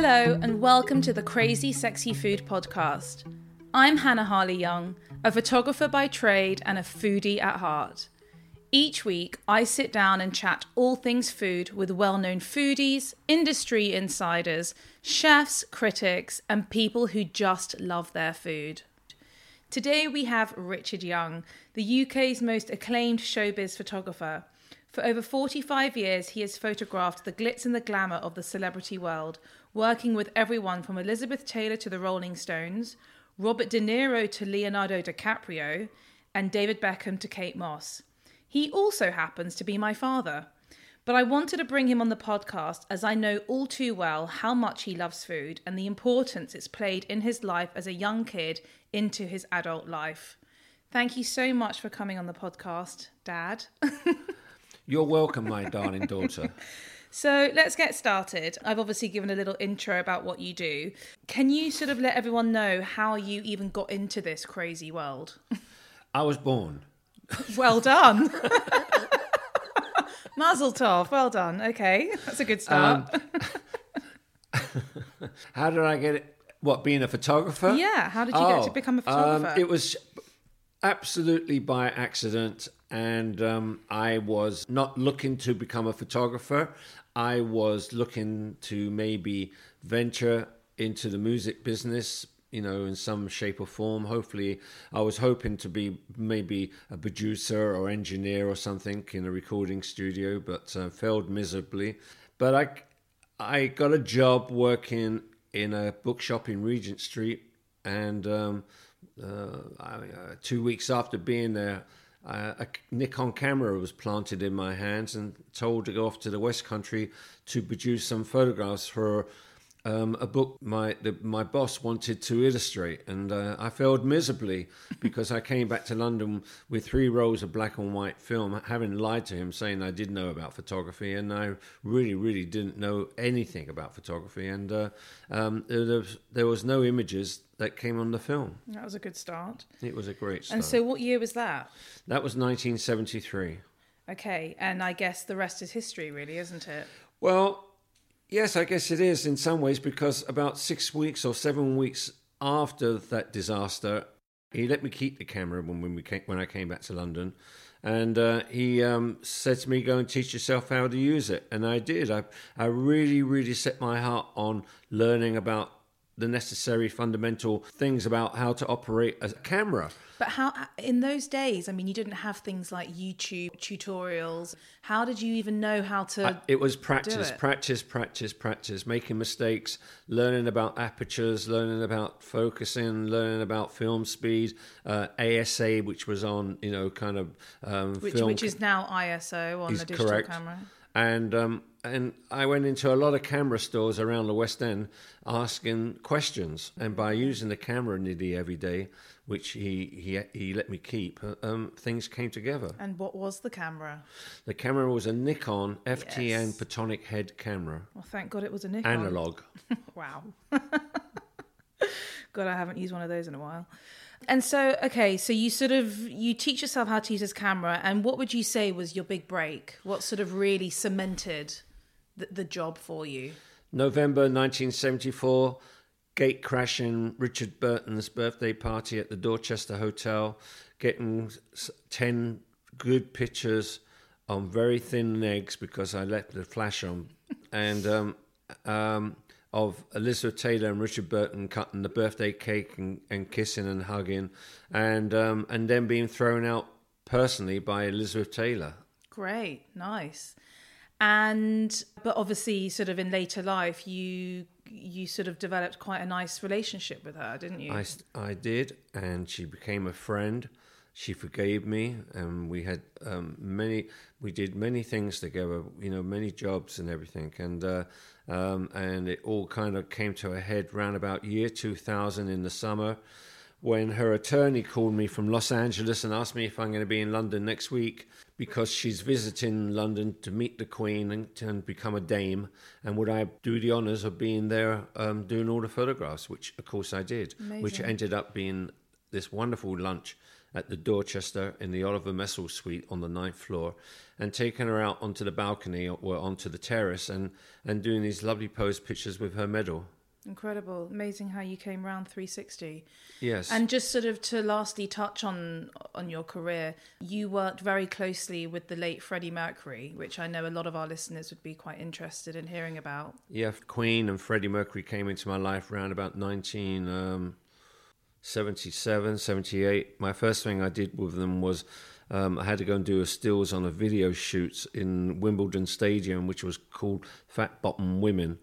Hello, and welcome to the Crazy Sexy Food Podcast. I'm Hannah Harley Young, a photographer by trade and a foodie at heart. Each week, I sit down and chat all things food with well known foodies, industry insiders, chefs, critics, and people who just love their food. Today, we have Richard Young, the UK's most acclaimed showbiz photographer. For over 45 years, he has photographed the glitz and the glamour of the celebrity world, working with everyone from Elizabeth Taylor to the Rolling Stones, Robert De Niro to Leonardo DiCaprio, and David Beckham to Kate Moss. He also happens to be my father. But I wanted to bring him on the podcast as I know all too well how much he loves food and the importance it's played in his life as a young kid into his adult life. Thank you so much for coming on the podcast, Dad. You're welcome, my darling daughter. So let's get started. I've obviously given a little intro about what you do. Can you sort of let everyone know how you even got into this crazy world? I was born. well done. Mazel tov. Well done. Okay, that's a good start. Um, how did I get it? What, being a photographer? yeah, how did you get to Oh, become a um, photographer? it was absolutely by accident, and um, I was not looking to become a photographer. I was looking to maybe venture into the music business, you know, in some shape or form. Hopefully, I was hoping to be maybe a producer or engineer or something in a recording studio, but uh, failed miserably. But I, I got a job working in a bookshop in Regent Street, and um, uh, I, uh, two weeks after being there, uh, a Nikon camera was planted in my hands and told to go off to the West Country to produce some photographs for um, a book my the, my boss wanted to illustrate, and uh, I failed miserably because I came back to London with three rolls of black and white film, having lied to him, saying I did know about photography, and I really, really didn't know anything about photography, and uh, um, there, was, there was no images that came on the film. that was a good start. It was a great start. And so, what year was that? that was 1973. Okay, and I guess the rest is history, really, isn't it? Well, yes, I guess it is in some ways because about six weeks or seven weeks after that disaster, he let me keep the camera when, when we came, when I came back to London, and uh, he um, said to me, "Go and teach yourself how to use it," and I did. I I really really set my heart on learning about the necessary fundamental things about how to operate a camera. But how, in those days, I mean, you didn't have things like YouTube tutorials. How did you even know how to? It was practice, it. practice, practice, practice, making mistakes, learning about apertures, learning about focusing, learning about film speed, uh, ASA, which was on, you know, kind of um, which, film. which is now ISO on the digital correct. camera. And um, and I went into a lot of camera stores around the West End asking questions, and by using the camera nearly every day, which he he he let me keep, um, things came together. And what was the camera? The camera was a Nikon FTN Yes. Photomic head camera, Well, thank God it was a Nikon. analog. Wow. God, I haven't used one of those in a while. And so, okay, so you sort of you teach yourself how to use this camera, and what would you say was your big break? What sort of really cemented the, the job for you? November 1974, gate crashing Richard Burton's birthday party at the Dorchester Hotel, getting 10 good pictures on very thin legs because I left the flash on, and um, um, of Elizabeth Taylor and Richard Burton cutting the birthday cake and, and kissing and hugging, and um, and then being thrown out personally by Elizabeth Taylor. Great, nice. And but obviously, sort of in later life, you you sort of developed quite a nice relationship with her, didn't you? i, I did, and she became a friend. She forgave me, and we had um, many. We did many things together, you know, many jobs and everything, and uh, um, and it all kind of came to a head round about year two thousand in the summer, when her attorney called me from Los Angeles and asked me if I'm going to be in London next week because she's visiting London to meet the Queen and, and become a dame. And would I do the honours of being there um, doing all the photographs, which of course I did, which ended up being this wonderful lunch at the Dorchester in the Oliver Messel suite on the ninth floor and taking her out onto the balcony or onto the terrace and, and doing these lovely pose pictures with her medal. Incredible. Amazing how you came round 360. Yes. And just sort of to lastly touch on on your career, you worked very closely with the late Freddie Mercury, which I know a lot of our listeners would be quite interested in hearing about. Yeah, Queen and Freddie Mercury came into my life around about 1977, um, 78. My first thing I did with them was um, I had to go and do a stills on a video shoot in Wimbledon Stadium, which was called Fat Bottom Women,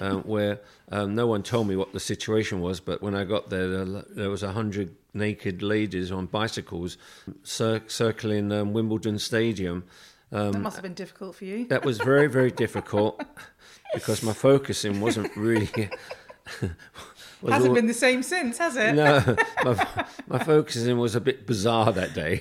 uh, where um, no one told me what the situation was. But when I got there, there, there was a hundred naked ladies on bicycles cir- circling um, Wimbledon Stadium. Um, that must have been difficult for you. That was very, very difficult because my focusing wasn't really. Hasn't all, been the same since, has it? No, my, my focusing was a bit bizarre that day.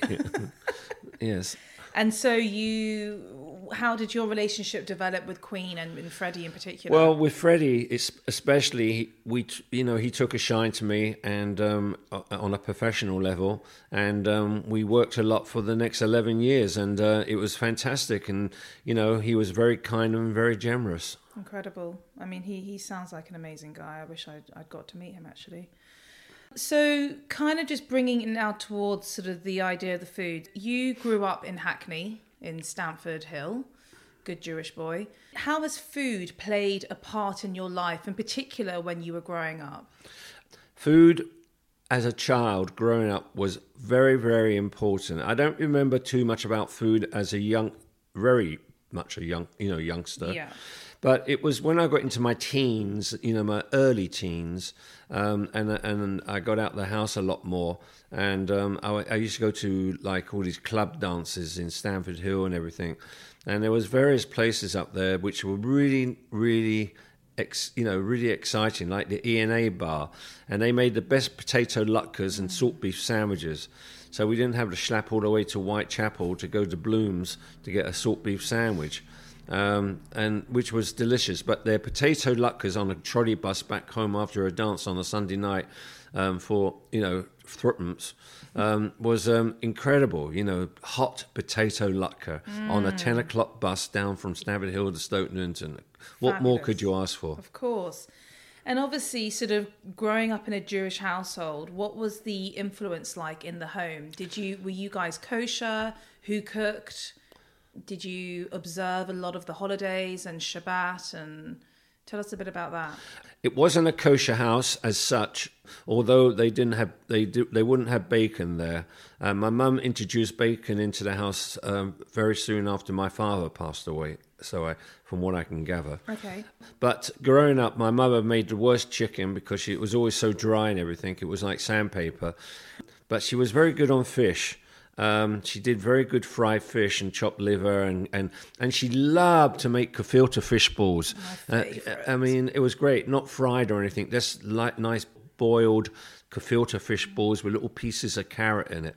yes. And so you, how did your relationship develop with Queen and, and Freddie in particular? Well, with Freddie, especially we, you know, he took a shine to me, and um, on a professional level, and um, we worked a lot for the next eleven years, and uh, it was fantastic. And you know, he was very kind and very generous. Incredible. I mean, he he sounds like an amazing guy. I wish I'd, I'd got to meet him actually. So, kind of just bringing it now towards sort of the idea of the food. You grew up in Hackney, in Stamford Hill, good Jewish boy. How has food played a part in your life, in particular when you were growing up? Food as a child growing up was very, very important. I don't remember too much about food as a young, very much a young, you know, youngster. Yeah. But it was when I got into my teens, you know, my early teens, um, and and I got out of the house a lot more. And um, I, I, used to go to like all these club dances in Stamford Hill and everything. And there was various places up there which were really, really Ex, you know, really exciting, like the E&A bar, and they made the best potato latkes and salt beef sandwiches. So we didn't have to schlap all the way to Whitechapel to go to Bloom's to get a salt beef sandwich um, and which was delicious. But their potato latkes on a trolley bus back home after a dance on a Sunday night um, for you know threepence um, was um, incredible. You know, hot potato latke mm. on a ten mm. o'clock bus down from Stamford Hill to Stoke Newington. What Fabulous. more could you ask for? Of course. And obviously, sort of growing up in a Jewish household, what was the influence like in the home? Did you were you guys kosher? Who cooked? Did you observe a lot of the holidays and Shabbat and tell us a bit about that? It wasn't a kosher house as such, although they didn't have they do, they wouldn't have bacon there. Uh, my mum introduced bacon into the house um, very soon after my father passed away. So I, from what I can gather. Okay. But growing up, my mother made the worst chicken because she, it was always so dry and everything. It was like sandpaper. But she was very good on fish. Um, she did very good fried fish and chopped liver, and, and, and she loved to make gefilte fish balls. Uh, I mean, it was great, not fried or anything, just like nice boiled gefilte fish balls with little pieces of carrot in it.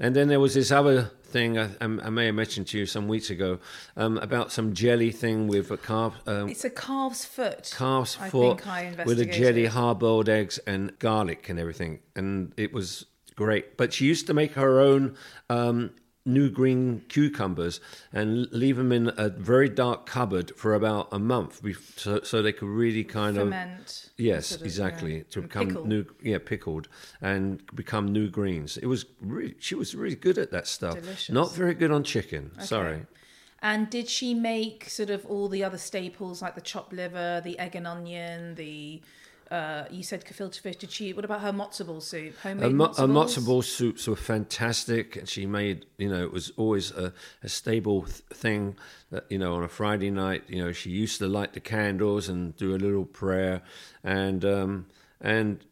And then there was this other thing I, I may have mentioned to you some weeks ago um, about some jelly thing with a calf. Um, it's a calf's foot. Calf's foot with a jelly, hard-boiled eggs, and garlic and everything. And it was great. But she used to make her own um, new green cucumbers and leave them in a very dark cupboard for about a month, so, so they could really kind Ferment, of yes, sort of, exactly yeah. to become new, yeah, pickled and become new greens. It was really, she was really good at that stuff. Delicious. Not very good on chicken. Okay. Sorry. And did she make sort of all the other staples like the chopped liver, the egg and onion, the uh, you said gefilte fish. Did she? What about her matzo ball soup? Homemade her, matzo, her matzo ball soups were fantastic, and she made. You know, it was always a, a stable th- thing. That you know, on a Friday night, you know, she used to light the candles and do a little prayer, and um, and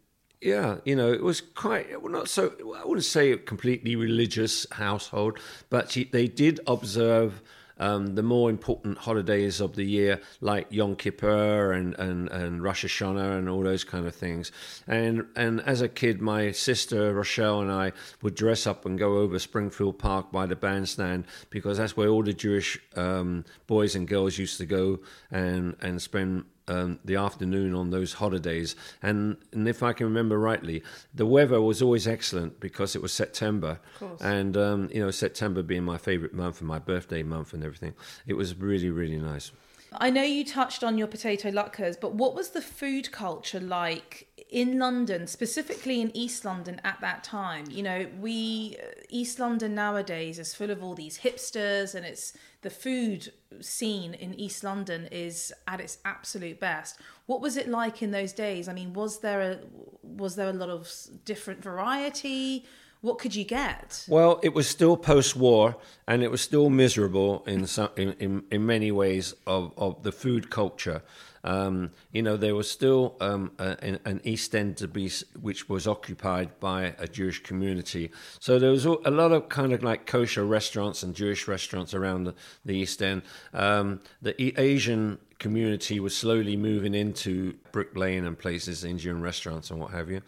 yeah, you know, it was quite well, not so. I wouldn't say a completely religious household, but she, they did observe um, the more important holidays of the year, like Yom Kippur and, and, and Rosh Hashanah and all those kind of things. And and as a kid, my sister Rochelle and I would dress up and go over Springfield Park by the bandstand because that's where all the Jewish um, boys and girls used to go and and spend um, the afternoon on those holidays. And, and if I can remember rightly, the weather was always excellent because it was September. And, um, you know, September being my favorite month and my birthday month and everything, it was really, really nice. I know you touched on your potato latkes, but what was the food culture like in London, specifically in East London at that time? You know, we uh, East London nowadays is full of all these hipsters, and it's the food scene in East London is at its absolute best. What was it like in those days? I mean, was there a was there a lot of different variety? What could you get? Well, it was still post-war, and it was still miserable in some, in, in, in many ways of, of the food culture. Um, you know, there was still um, a, an East End to be, which was occupied by a Jewish community. So there was a lot of kind of like kosher restaurants and Jewish restaurants around the, the East End. Um, the Asian community was slowly moving into Brick Lane and places, Indian restaurants and what have you,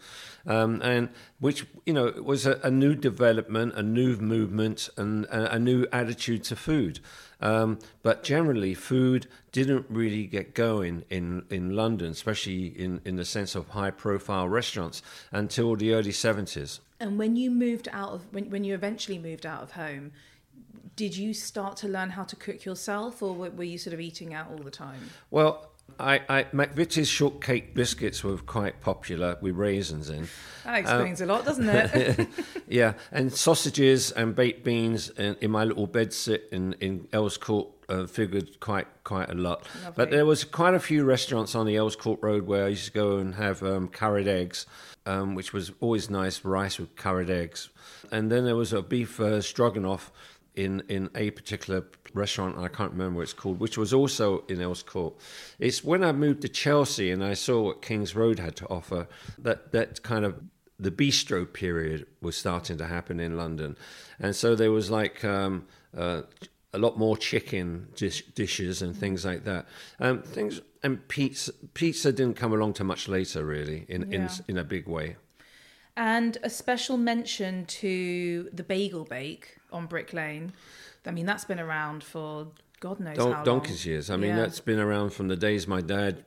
um, and which you know was a, a, new development, a new movement, and a, a new attitude to food. Um, but generally, food didn't really get going in, in London, especially in, in the sense of high profile restaurants, until the early 70s. And when you moved out of, when, when you eventually moved out of home, did you start to learn how to cook yourself or were you sort of eating out all the time? Well, I, I McVitie's shortcake biscuits were quite popular with raisins in. That explains um, a lot, doesn't it? yeah, and sausages and baked beans in, in my little bedsit in in Earls Court uh, figured quite quite a lot. Lovely. But there was quite a few restaurants on the Earls Court Road where I used to go and have um, curried eggs, um, which was always nice rice with curried eggs. And then there was a beef uh, stroganoff in in a particular restaurant I can't remember what it's called, which was also in Earls Court. It's when I moved to Chelsea and I saw what Kings Road had to offer that that kind of the bistro period was starting to happen in London, and so there was like. Um, uh, a lot more chicken dish, dishes and things like that. Um, things and pizza. Pizza didn't come along till much later, really, in yeah. in in a big way. And a special mention to the bagel bake on Brick Lane. I mean, that's been around for God knows Don- how long. Donkey's years. I mean, yeah. that's been around from the days my dad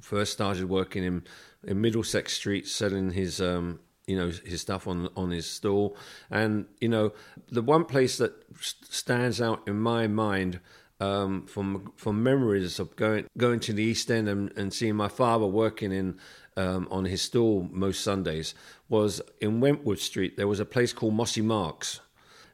first started working in in Middlesex Street, selling his um, you know his stuff on on his stall. And you know, the one place that stands out in my mind. Um, from from memories of going going to the East End and, and seeing my father working in um, on his stall most Sundays was in Wentworth Street. There was a place called Mossy Marks,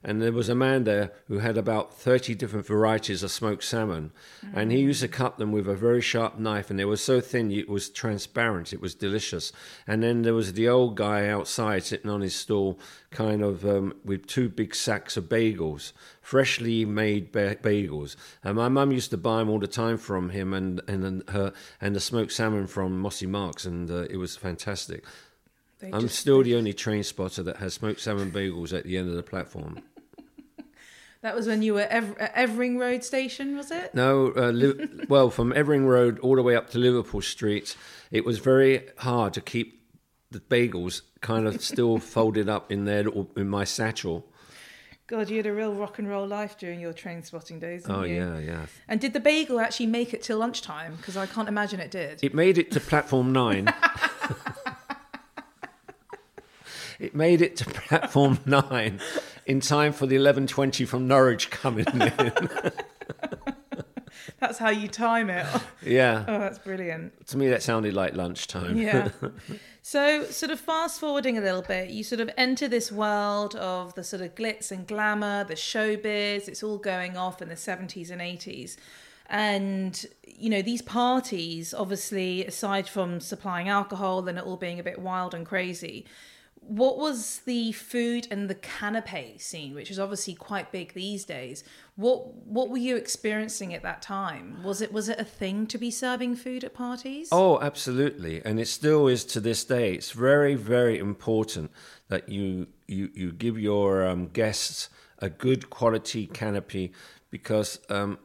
and there was a man there who had about 30 different varieties of smoked salmon. Mm-hmm. and he used to cut them with a very sharp knife and they were so thin it was transparent it was delicious. And then there was the old guy outside sitting on his stall kind of um, with two big sacks of bagels freshly made ba- bagels. And my mum used to buy them all the time from him and and her and the smoked salmon from mossy marks and uh, it was fantastic they I'm just, still the only train spotter that has smoked salmon bagels at the end of the platform. That was when you were Ever- at Evering Road Station, was it? No, uh, well, from Evering Road all the way up to Liverpool Street, it was very hard to keep the bagels kind of still folded up in there in my satchel. God, you had a real rock and roll life during your train spotting days. oh you? yeah, yeah. And did the bagel actually make it till lunchtime? Because I can't imagine it did. It made it to platform nine. It made it to platform nine in time for the 11.20 from Norwich coming in. that's how you time it. Yeah. Oh, that's brilliant. To me, that sounded like lunchtime. Yeah. so, sort of fast forwarding a little bit, you sort of enter this world of the sort of glitz and glamour, the showbiz. It's all going off in the 70s and 80s. And, you know, these parties, obviously, aside from supplying alcohol and it all being a bit wild and crazy, what was the food and the canapé scene, which is obviously quite big these days? What what were you experiencing at that time? Was it was it a thing to be serving food at parties? Oh, absolutely, and it still is to this day. It's very very important that you you you give your um, guests a good quality canapé because. Um,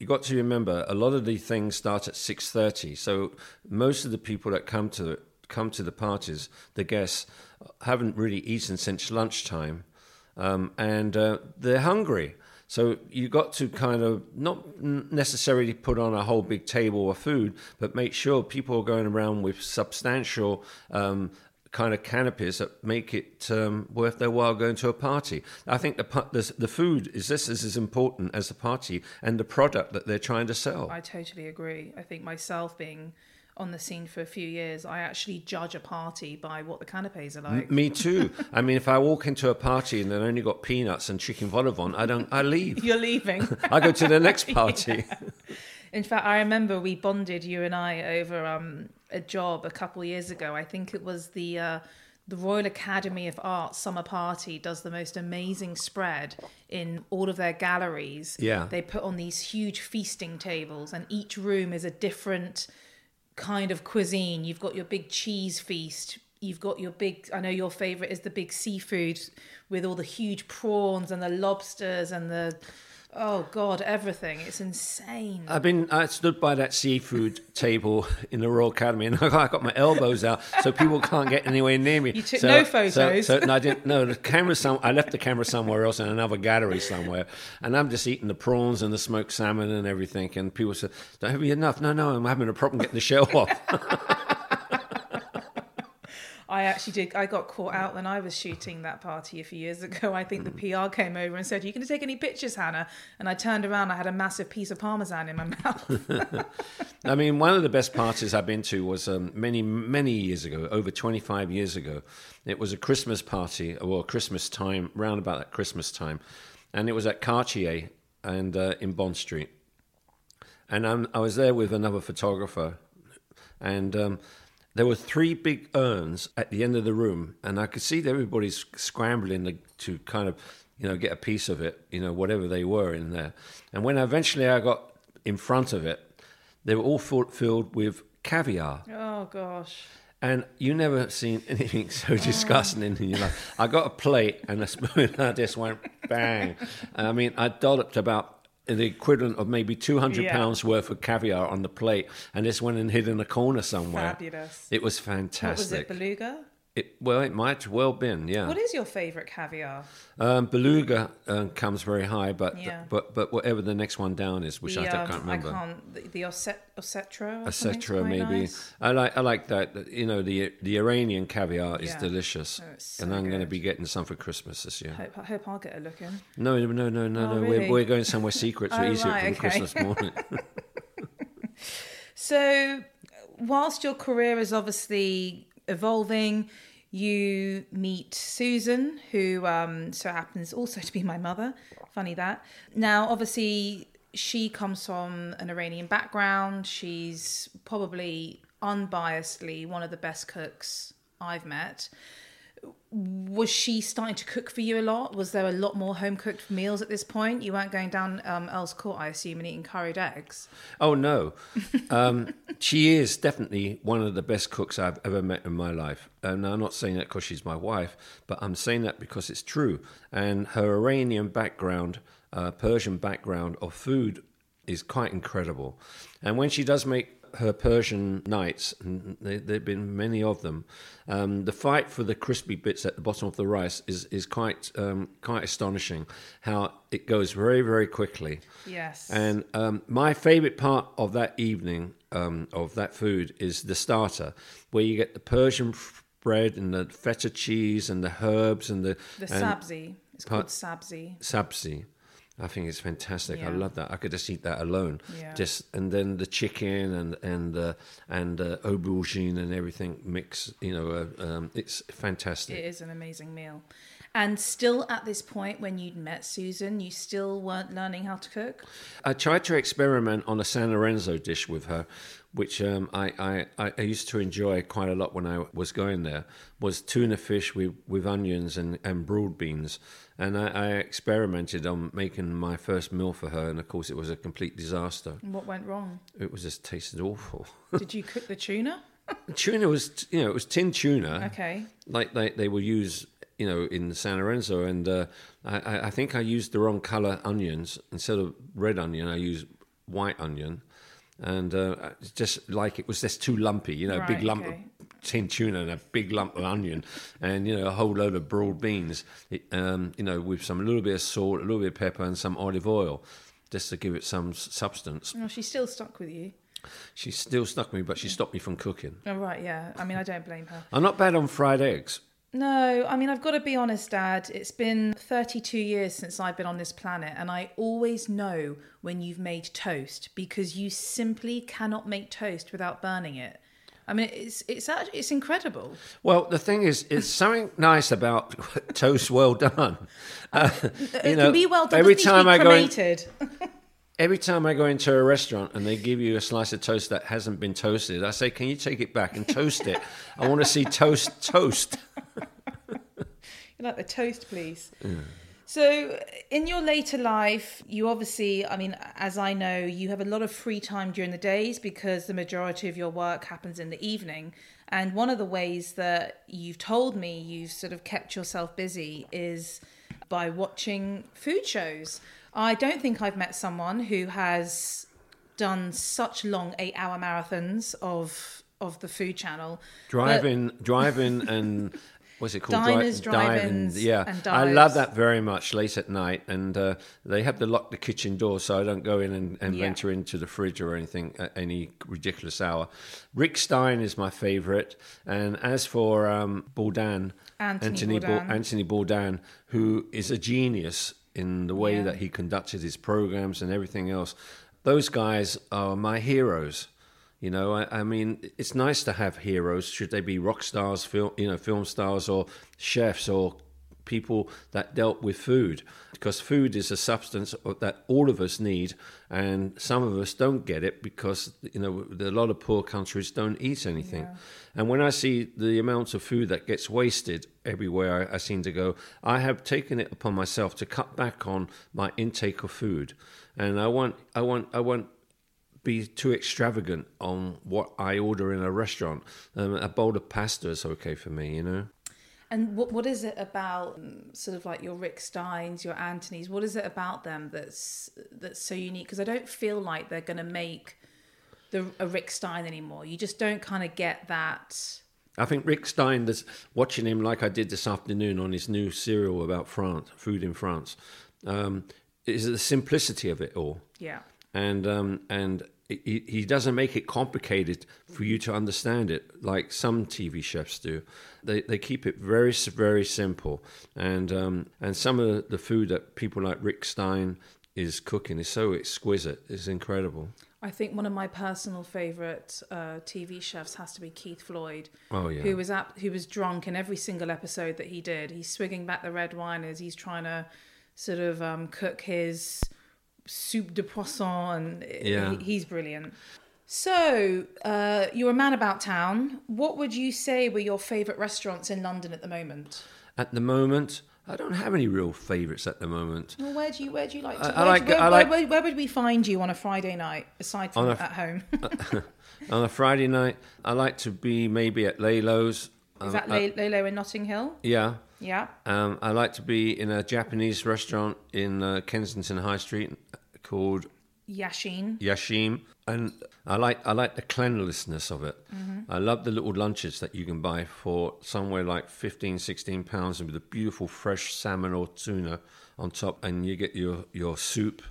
you got to remember a lot of the things start at 6.30 so most of the people that come to come to the parties the guests haven't really eaten since lunchtime, um, and uh, they're hungry. So you got to kind of not necessarily put on a whole big table of food, but make sure people are going around with substantial um, kind of canapés that make it um, worth their while going to a party. I think the, the the food is this is as important as the party and the product that they're trying to sell. I totally agree. I think myself being on the scene for a few years, I actually judge a party by what the canapes are like. Me too. I mean, if I walk into a party and they've only got peanuts and chicken vol au vent, I don't. I leave. You're leaving. I go to the next party. In fact, I remember we bonded you and I over um, a job a couple of years ago. I think it was the uh, the Royal Academy of Art summer party does the most amazing spread in all of their galleries. Yeah. they put on these huge feasting tables, and each room is a different kind of cuisine. You've got your big cheese feast. You've got your big. I know your favorite is the big seafood with all the huge prawns and the lobsters and the. Oh God, everything! It's insane. I've been. I stood by that seafood table in the Royal Academy, and I got my elbows out so people can't get anywhere near me. You took so, no photos. so no, I didn't. No, the camera. Some. I left the camera somewhere else in another gallery somewhere, and I'm just eating the prawns and the smoked salmon and everything. And people said, "Don't have enough?" No, no, I'm having a problem getting the shell off. I actually did. I got caught out when I was shooting that party a few years ago. I think the PR came over and said, "Are you going to take any pictures, Hannah?" And I turned around. I had a massive piece of parmesan in my mouth. I mean, one of the best parties I've been to was um, many, many years ago, over 25 years ago. It was a Christmas party, or Christmas time, round about that Christmas time. And it was at Cartier and uh, in Bond Street. And I'm, I was there with another photographer. And um, there were three big urns at the end of the room. And I could see that everybody's scrambling to, to kind of, you know, get a piece of it, you know, whatever they were in there. And when eventually I got in front of it, they were all full, filled with caviar. oh gosh! And you never seen anything so disgusting in your life. I got a plate and a spoon and I just went bang. I mean, I dolloped about the equivalent of maybe 200 Yeah. pounds worth of caviar on the plate and this went and hid in a corner somewhere. Fabulous. It was What was it, beluga? It- well, it might well been, yeah. What is your favourite caviar? Um, beluga um, comes very high, but Yeah. but but whatever the next one down is, which I The, don't, um, can't remember. I can't. The, the Osset, Ossetra. Maybe nice. I like I like that. You know, the the Iranian caviar is Yeah. delicious, Oh, so and I'm going to be getting some for Christmas this year. Hope, I hope I'll get a look in. No, no, no, no, no, Oh, no. really? We're we're going somewhere secret to Oh, eat it right, okay. Christmas morning. So, whilst your career is obviously evolving, you meet Susan, who um, so happens also to be my mother. Funny that. Now, obviously, she comes from an Iranian background. She's probably unbiasedly one of the best cooks I've met. Was she starting to cook for you a lot? Was there a lot more home cooked meals at this point? You weren't going down um, Earl's Court, I assume, and eating curried eggs. oh no, um, she is definitely one of the best cooks I've ever met in my life. And I'm not saying that because she's my wife, but I'm saying that because it's true. And her Iranian background, uh, Persian background of food is quite incredible. And when she does make her Persian nights, and there have been many of them, um, the fight for the crispy bits at the bottom of the rice is is quite um, quite astonishing. How it goes very very quickly. Yes. And um, my favorite part of that evening um, of that food is the starter, where you get the Persian f- bread and the feta cheese and the herbs and the The and sabzi. It's called sabzi. sabzi. I think it's fantastic. I love that. I could just eat that alone. Yeah. Just and then the chicken and and uh, and uh, aubergine and everything mix. You know, uh, um, it's fantastic. It is an amazing meal. And still at this point, when you'd met Susan, you still weren't learning how to cook? I tried to experiment on a San Lorenzo dish with her, which um, I, I, I used to enjoy quite a lot when I was going there. Was tuna fish with, with onions and, and broad beans, and I, I experimented on making my first meal for her, and of course it was a complete disaster. And what went wrong? It was just tasted awful. Did you cook the tuna? tuna was you know it was tin tuna, Okay. like they, they will use you know in San Lorenzo, and uh, I, I- I think I used the wrong color onions instead of red onion. I used white onion, and uh, just like it was just too lumpy, you know, Right, big lump okay. Tin tuna and a big lump of onion, and you know a whole load of broad beans. It, um, you know, with some a little bit of salt, a little bit of pepper, and some olive oil, just to give it some s- substance. Oh, she's still stuck with you. she's still stuck with me, but she stopped me from cooking. Oh, right, yeah. I mean, I don't blame her. I'm not bad on fried eggs. No, I mean, I've got to be honest, Dad. It's been 32 years since I've been on this planet, and I always know when you've made toast because you simply cannot make toast without burning it. I mean, it's it's actually, it's incredible. Well, the thing is, it's something nice about toast well done. Uh, it can be well done. Every time I go in, every time I go into a restaurant and they give you a slice of toast that hasn't been toasted, I say, "Can you take it back and toast it? I want to see toast toast." You like the toast, please. So, in your later life, you obviously, I mean, as I know, you have a lot of free time during the days because the majority of your work happens in the evening. And one of the ways that you've told me you've sort of kept yourself busy is by watching food shows. I don't think I've met someone who has done such long eight hour marathons of of the food channel. But- Driving, driving, and what's it called? Diners, Dri- drive-ins, Yeah, I love that very much. Late at night, and uh, they have to lock the kitchen door so I don't go in and, and Yeah. venture into the fridge or anything at any ridiculous hour. Rick Stein is my favourite, and as for um, Bourdain, Anthony Bour- Bourdain. Anthony Bourdain, who is a genius in the way Yeah. that he conducted his programs and everything else. Those guys are my heroes. You know, I, I mean, it's nice to have heroes. Should they be rock stars, film, you know, film stars, or chefs, or people that dealt with food? Because food is a substance that all of us need, and some of us don't get it because you know a lot of poor countries don't eat anything. And when I see the amount of food that gets wasted everywhere I, I seem to go, I have taken it upon myself to cut back on my intake of food, and I want, I want, I want be too extravagant on what I order in a restaurant. Um, a bowl of pasta is okay for me, you know. And what what is it about um, sort of like your Rick Steins, your Antonys? What is it about them that's that's so unique? Because I don't feel like they're going to make the a Rick Stein anymore. You just don't kind of get that. I think Rick Stein, that's watching him like I did this afternoon on his new serial about France, food in France, um, is the simplicity of it all. Yeah. and um, and he, he doesn't make it complicated for you to understand it like some TV chefs do. They they keep it very very simple, and um, and some of the food that people like Rick Stein is cooking is so exquisite. It's incredible. I think one of my personal favorite uh, TV chefs has to be Keith Floyd. Oh, yeah. Who was at, who was drunk in every single episode that he did. He's swigging back the red wine as he's trying to sort of um, cook his soup de poisson, and Yeah. he, he's brilliant. So uh, you're a man about town. What would you say were your favorite restaurants in London at the moment? At the moment, I don't have any real favourites at the moment. Well, where do you where do you like to? I- I where, like- where, I like- where, where, where would we find you on a Friday night aside from a- at home? Uh, on a Friday night, I like to be maybe at Laylo's. Is um, that uh, Le- Lolo in Notting Hill? Yeah. Yeah. Um, I like to be in a Japanese restaurant in uh, Kensington High Street called Yashin. Yashim, and I like I like the cleanliness of it. Mm-hmm. I love the little lunches that you can buy for somewhere like 15, 16 pounds, and with a beautiful fresh salmon or tuna on top, and you get your your soup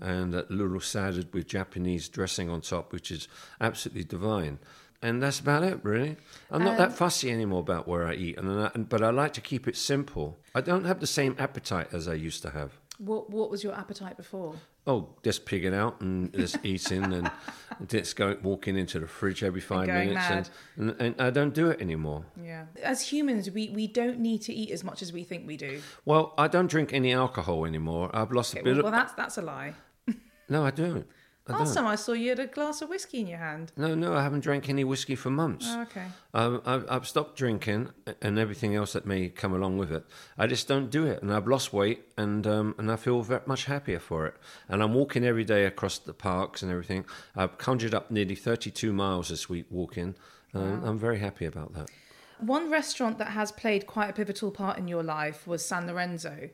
and a little salad with Japanese dressing on top, which is absolutely divine. And that's about it, really. I'm not that um, fussy anymore about where I eat, and, I, but I like to keep it simple. I don't have the same appetite as I used to have. What What was your appetite before? Oh, just pigging out and just eating and just going walking into the fridge every five going minutes, and, and, and I don't do it anymore. Yeah. As humans, we, we don't need to eat as much as we think we do. Well, I don't drink any alcohol anymore. I've lost a bit Well, of. that's that's a lie. No, I don't. I Last time I saw you had a glass of whiskey in your hand. No, no, I haven't drank any whiskey for months. Oh, okay. Um, I've, I've stopped drinking and everything else that may come along with it. I just don't do it, and I've lost weight, and um, and I feel very much happier for it. And I'm walking every day across the parks and everything. I've conjured up nearly 32 miles this week walking. Um, I'm very happy about that. One restaurant that has played quite a pivotal part in your life was San Lorenzo.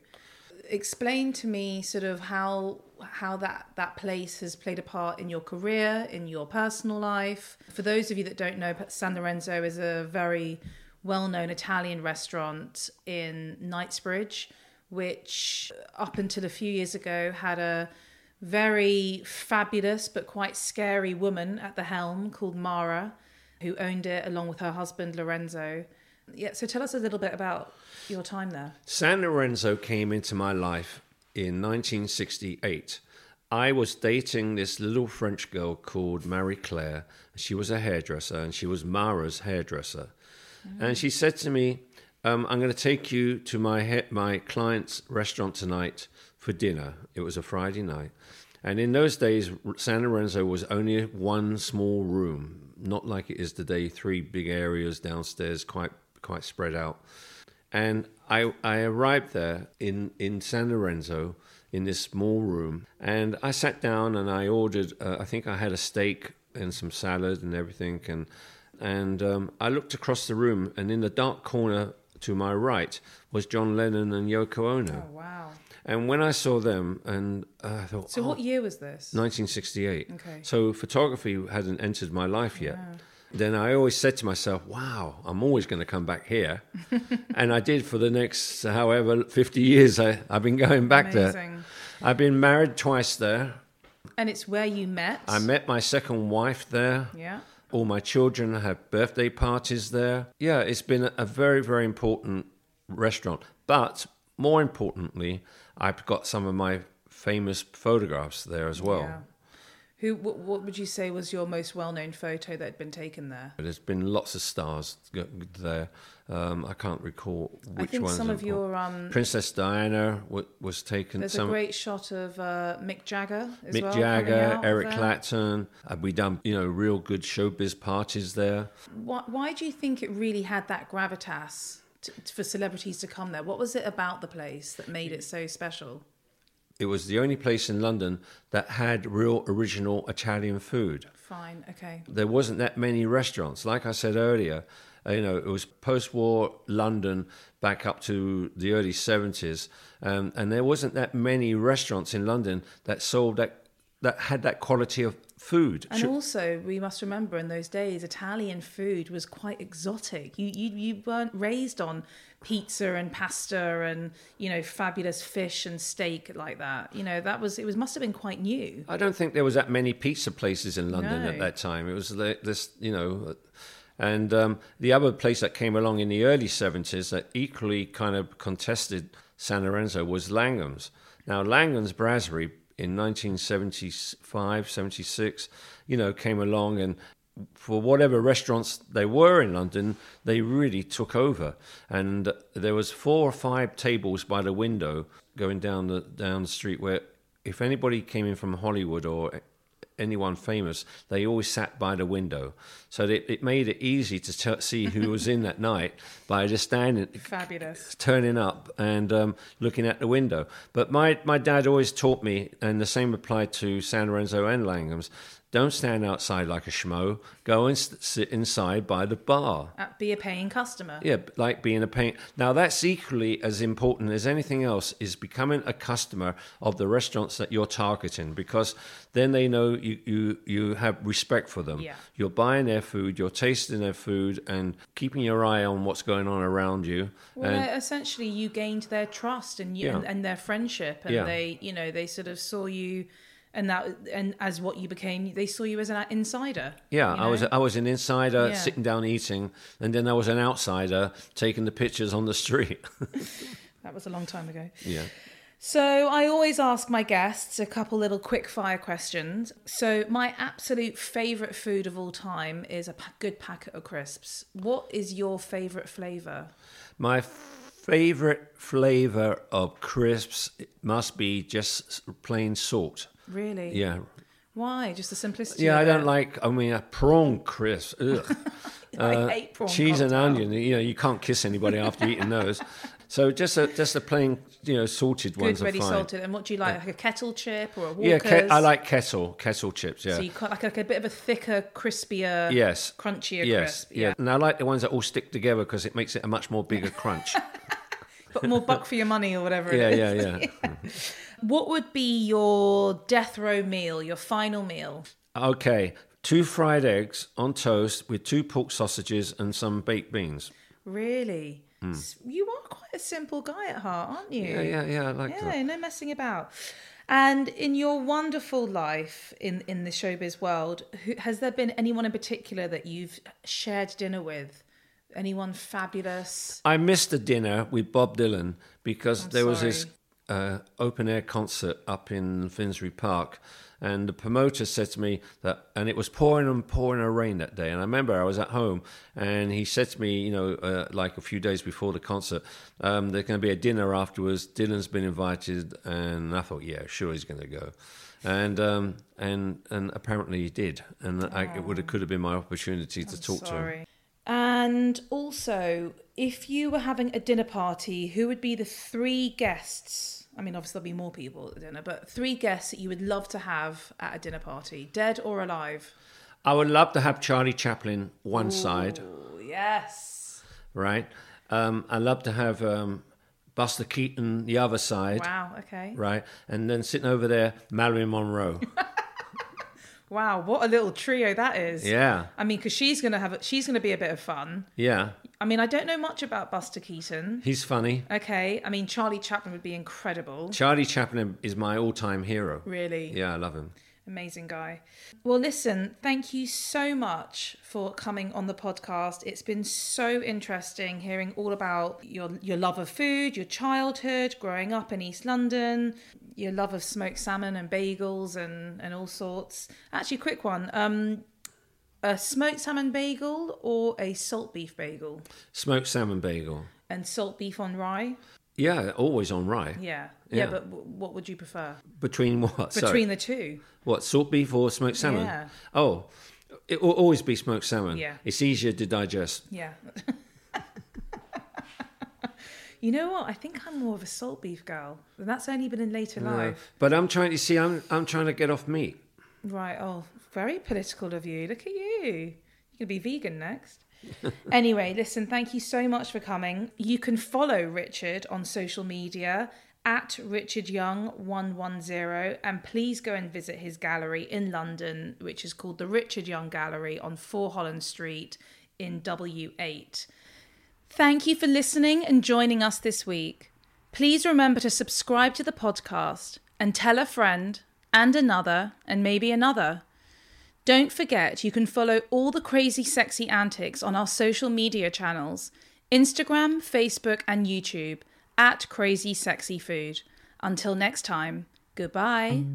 Explain to me sort of how how that that place has played a part in your career, in your personal life. For those of you that don't know, San Lorenzo is a very well-known Italian restaurant in Knightsbridge, which up until a few years ago had a very fabulous but quite scary woman at the helm called Mara, who owned it along with her husband Lorenzo. Yeah, so tell us a little bit about your time there. San Lorenzo came into my life in 1968. I was dating this little French girl called Marie Claire. She was a hairdresser and she was Mara's hairdresser. Mm. And she said to me, um, I'm going to take you to my, he- my client's restaurant tonight for dinner. It was a Friday night. And in those days, San Lorenzo was only one small room, not like it is today, three big areas downstairs, quite quite spread out. And I, I arrived there in, in San Lorenzo in this small room, and I sat down and I ordered. Uh, I think I had a steak and some salad and everything, and and um, I looked across the room, and in the dark corner to my right was John Lennon and Yoko Ono. Oh wow! And when I saw them, and uh, I thought, so oh, what year was this? 1968. Okay. So photography hadn't entered my life yet. Yeah. Then I always said to myself, wow, I'm always going to come back here. and I did for the next, however, 50 years I, I've been going back there. I've been married twice there. And it's where you met. I met my second wife there. Yeah. All my children have birthday parties there. Yeah, it's been a very, very important restaurant. But more importantly, I've got some of my famous photographs there as well. Yeah. Who? What, what would you say was your most well-known photo that had been taken there? There's been lots of stars there. Um, I can't recall which I think ones. some of your um, Princess Diana w- was taken. there's some a great shot of uh, Mick Jagger as Mick well. Jagger, Eric. Clapton. Uh, we done you know real good showbiz parties there. Why, why do you think it really had that gravitas to, for celebrities to come there? What was it about the place that made it so special? It was the only place in London that had real original Italian food. Fine, okay. There wasn't that many restaurants. Like I said earlier, uh, you know, it was post-war London back up to the early 70s, um, and there wasn't that many restaurants in London that sold that that had that quality of food. And Should- also, we must remember in those days, Italian food was quite exotic. You, you you weren't raised on pizza and pasta and you know fabulous fish and steak like that. You know that was it was must have been quite new. I don't think there was that many pizza places in London No. at that time. It was the- this, you know, and um, the other place that came along in the early 70s that equally kind of contested San Lorenzo was Langan's. Now, Langan's Brasserie in 1975, 76, you know, came along and for whatever restaurants they were in London, they really took over. And there was four or five tables by the window going down the down the street where if anybody came in from Hollywood or anyone famous, they always sat by the window. So it, it made it easy to t- see who was in that night by just standing, Fabulous. turning up and um, looking at the window. But my, my dad always taught me, and the same applied to San Lorenzo and Langan's, don't stand outside like a schmo. Go and sit inside by the bar. Uh, be a paying customer. Yeah, like being a paint. Now that's equally as important as anything else is becoming a customer of the restaurants that you're targeting because then they know you you, you have respect for them. Yeah. You're buying their food, you're tasting their food, and keeping your eye on what's going on around you. Well, and essentially, you gained their trust and you Yeah. and, and their friendship, and Yeah. they, you know, they sort of saw you, and that, and as what you became, they saw you as an insider. yeah, you I was? I was an insider Yeah. sitting down eating, and then I was an outsider taking the pictures on the street. That was a long time ago. yeah. So I always ask my guests a couple little quick fire questions. So my absolute favorite food of all time is a good packet of crisps. What is your favorite flavor? My favorite flavor of crisps must be just plain salt. Really? Yeah. Why? Just the simplicity. Yeah, I don't it? like. I mean, a prawn crisp. Ugh. I hate prawn uh, Cheese and onion. You know, you can't kiss anybody after eating those. So just a just a plain, you know, salted Good, ones are ready fine. salted. And what do you like? Like a kettle chip or a Walker's? Yeah, ke- I like kettle kettle chips. Yeah. So you got like, like a bit of a thicker, crispier, yes. crunchier Yes. crisp. Yeah. And I like the ones that all stick together because it makes it a much more bigger crunch. but more buck for your money or whatever. it Yeah, is. yeah, yeah. What would be your death row meal, your final meal? Okay, two fried eggs on toast with two pork sausages and some baked beans. Really? Hmm. S- You are quite a simple guy at heart, aren't you? Yeah, yeah, yeah. I like Yeah, that. no messing about. And in your wonderful life in in the showbiz world, who, has there been anyone in particular that you've shared dinner with? Anyone fabulous? I missed the dinner with Bob Dylan because there was this. Uh, open air concert up in Finsbury Park, and the promoter said to me that, and it was pouring and pouring a rain that day. And I remember I was at home, and he said to me, you know, uh, like a few days before the concert, um, there's going to be a dinner afterwards. Dylan's been invited, and I thought, yeah, sure, he's going to go. And um, and and apparently he did, and I, it would have could have been my opportunity to talk to him. And also, if you were having a dinner party, who would be the three guests? I mean, obviously there'll be more people at the dinner, but three guests that you would love to have at a dinner party, dead or alive. I would love to have Charlie Chaplin one side. Oh, yes. right? Um, I love to have um, Buster Keaton the other side, Wow. Okay. right? And then sitting over there, Marilyn Monroe. Wow. What a little trio that is. yeah, I mean, because she's gonna have, a, she's gonna be a bit of fun. yeah. I mean, I don't know much about Buster Keaton. He's funny. Okay. I mean, Charlie Chaplin would be incredible. Charlie Chaplin is my all-time hero. Really. Yeah, I love him. Amazing guy. Well, listen, thank you so much for coming on the podcast. It's been so interesting hearing all about your your love of food, your childhood, growing up in East London, your love of smoked salmon and bagels and and all sorts. Actually, quick one. Um a smoked salmon bagel or a salt beef bagel? Smoked salmon bagel. And salt beef on rye? Yeah, always on rye. Yeah. Yeah, Yeah. but w- what would you prefer? Between what? Sorry. Between the two. what? Salt beef or smoked salmon? Yeah. Oh, it will always be smoked salmon. Yeah. It's easier to digest. Yeah. you know what? I think I'm more of a salt beef girl. And that's only been in later life. But I'm trying to see. I'm I'm trying to get off meat. Right. Oh, very political of you. Look at you. You're to be vegan next. anyway, listen, thank you so much for coming. You can follow Richard on social media at Richard Young 110 and please go and visit his gallery in London, which is called the Richard Young Gallery on 4 Holland Street in W8. Thank you for listening and joining us this week. Please remember to subscribe to the podcast and tell a friend and another and maybe another. Don't forget you can follow all the crazy sexy antics on our social media channels Instagram, Facebook, and YouTube at Crazy Sexy Food. Until next time, goodbye.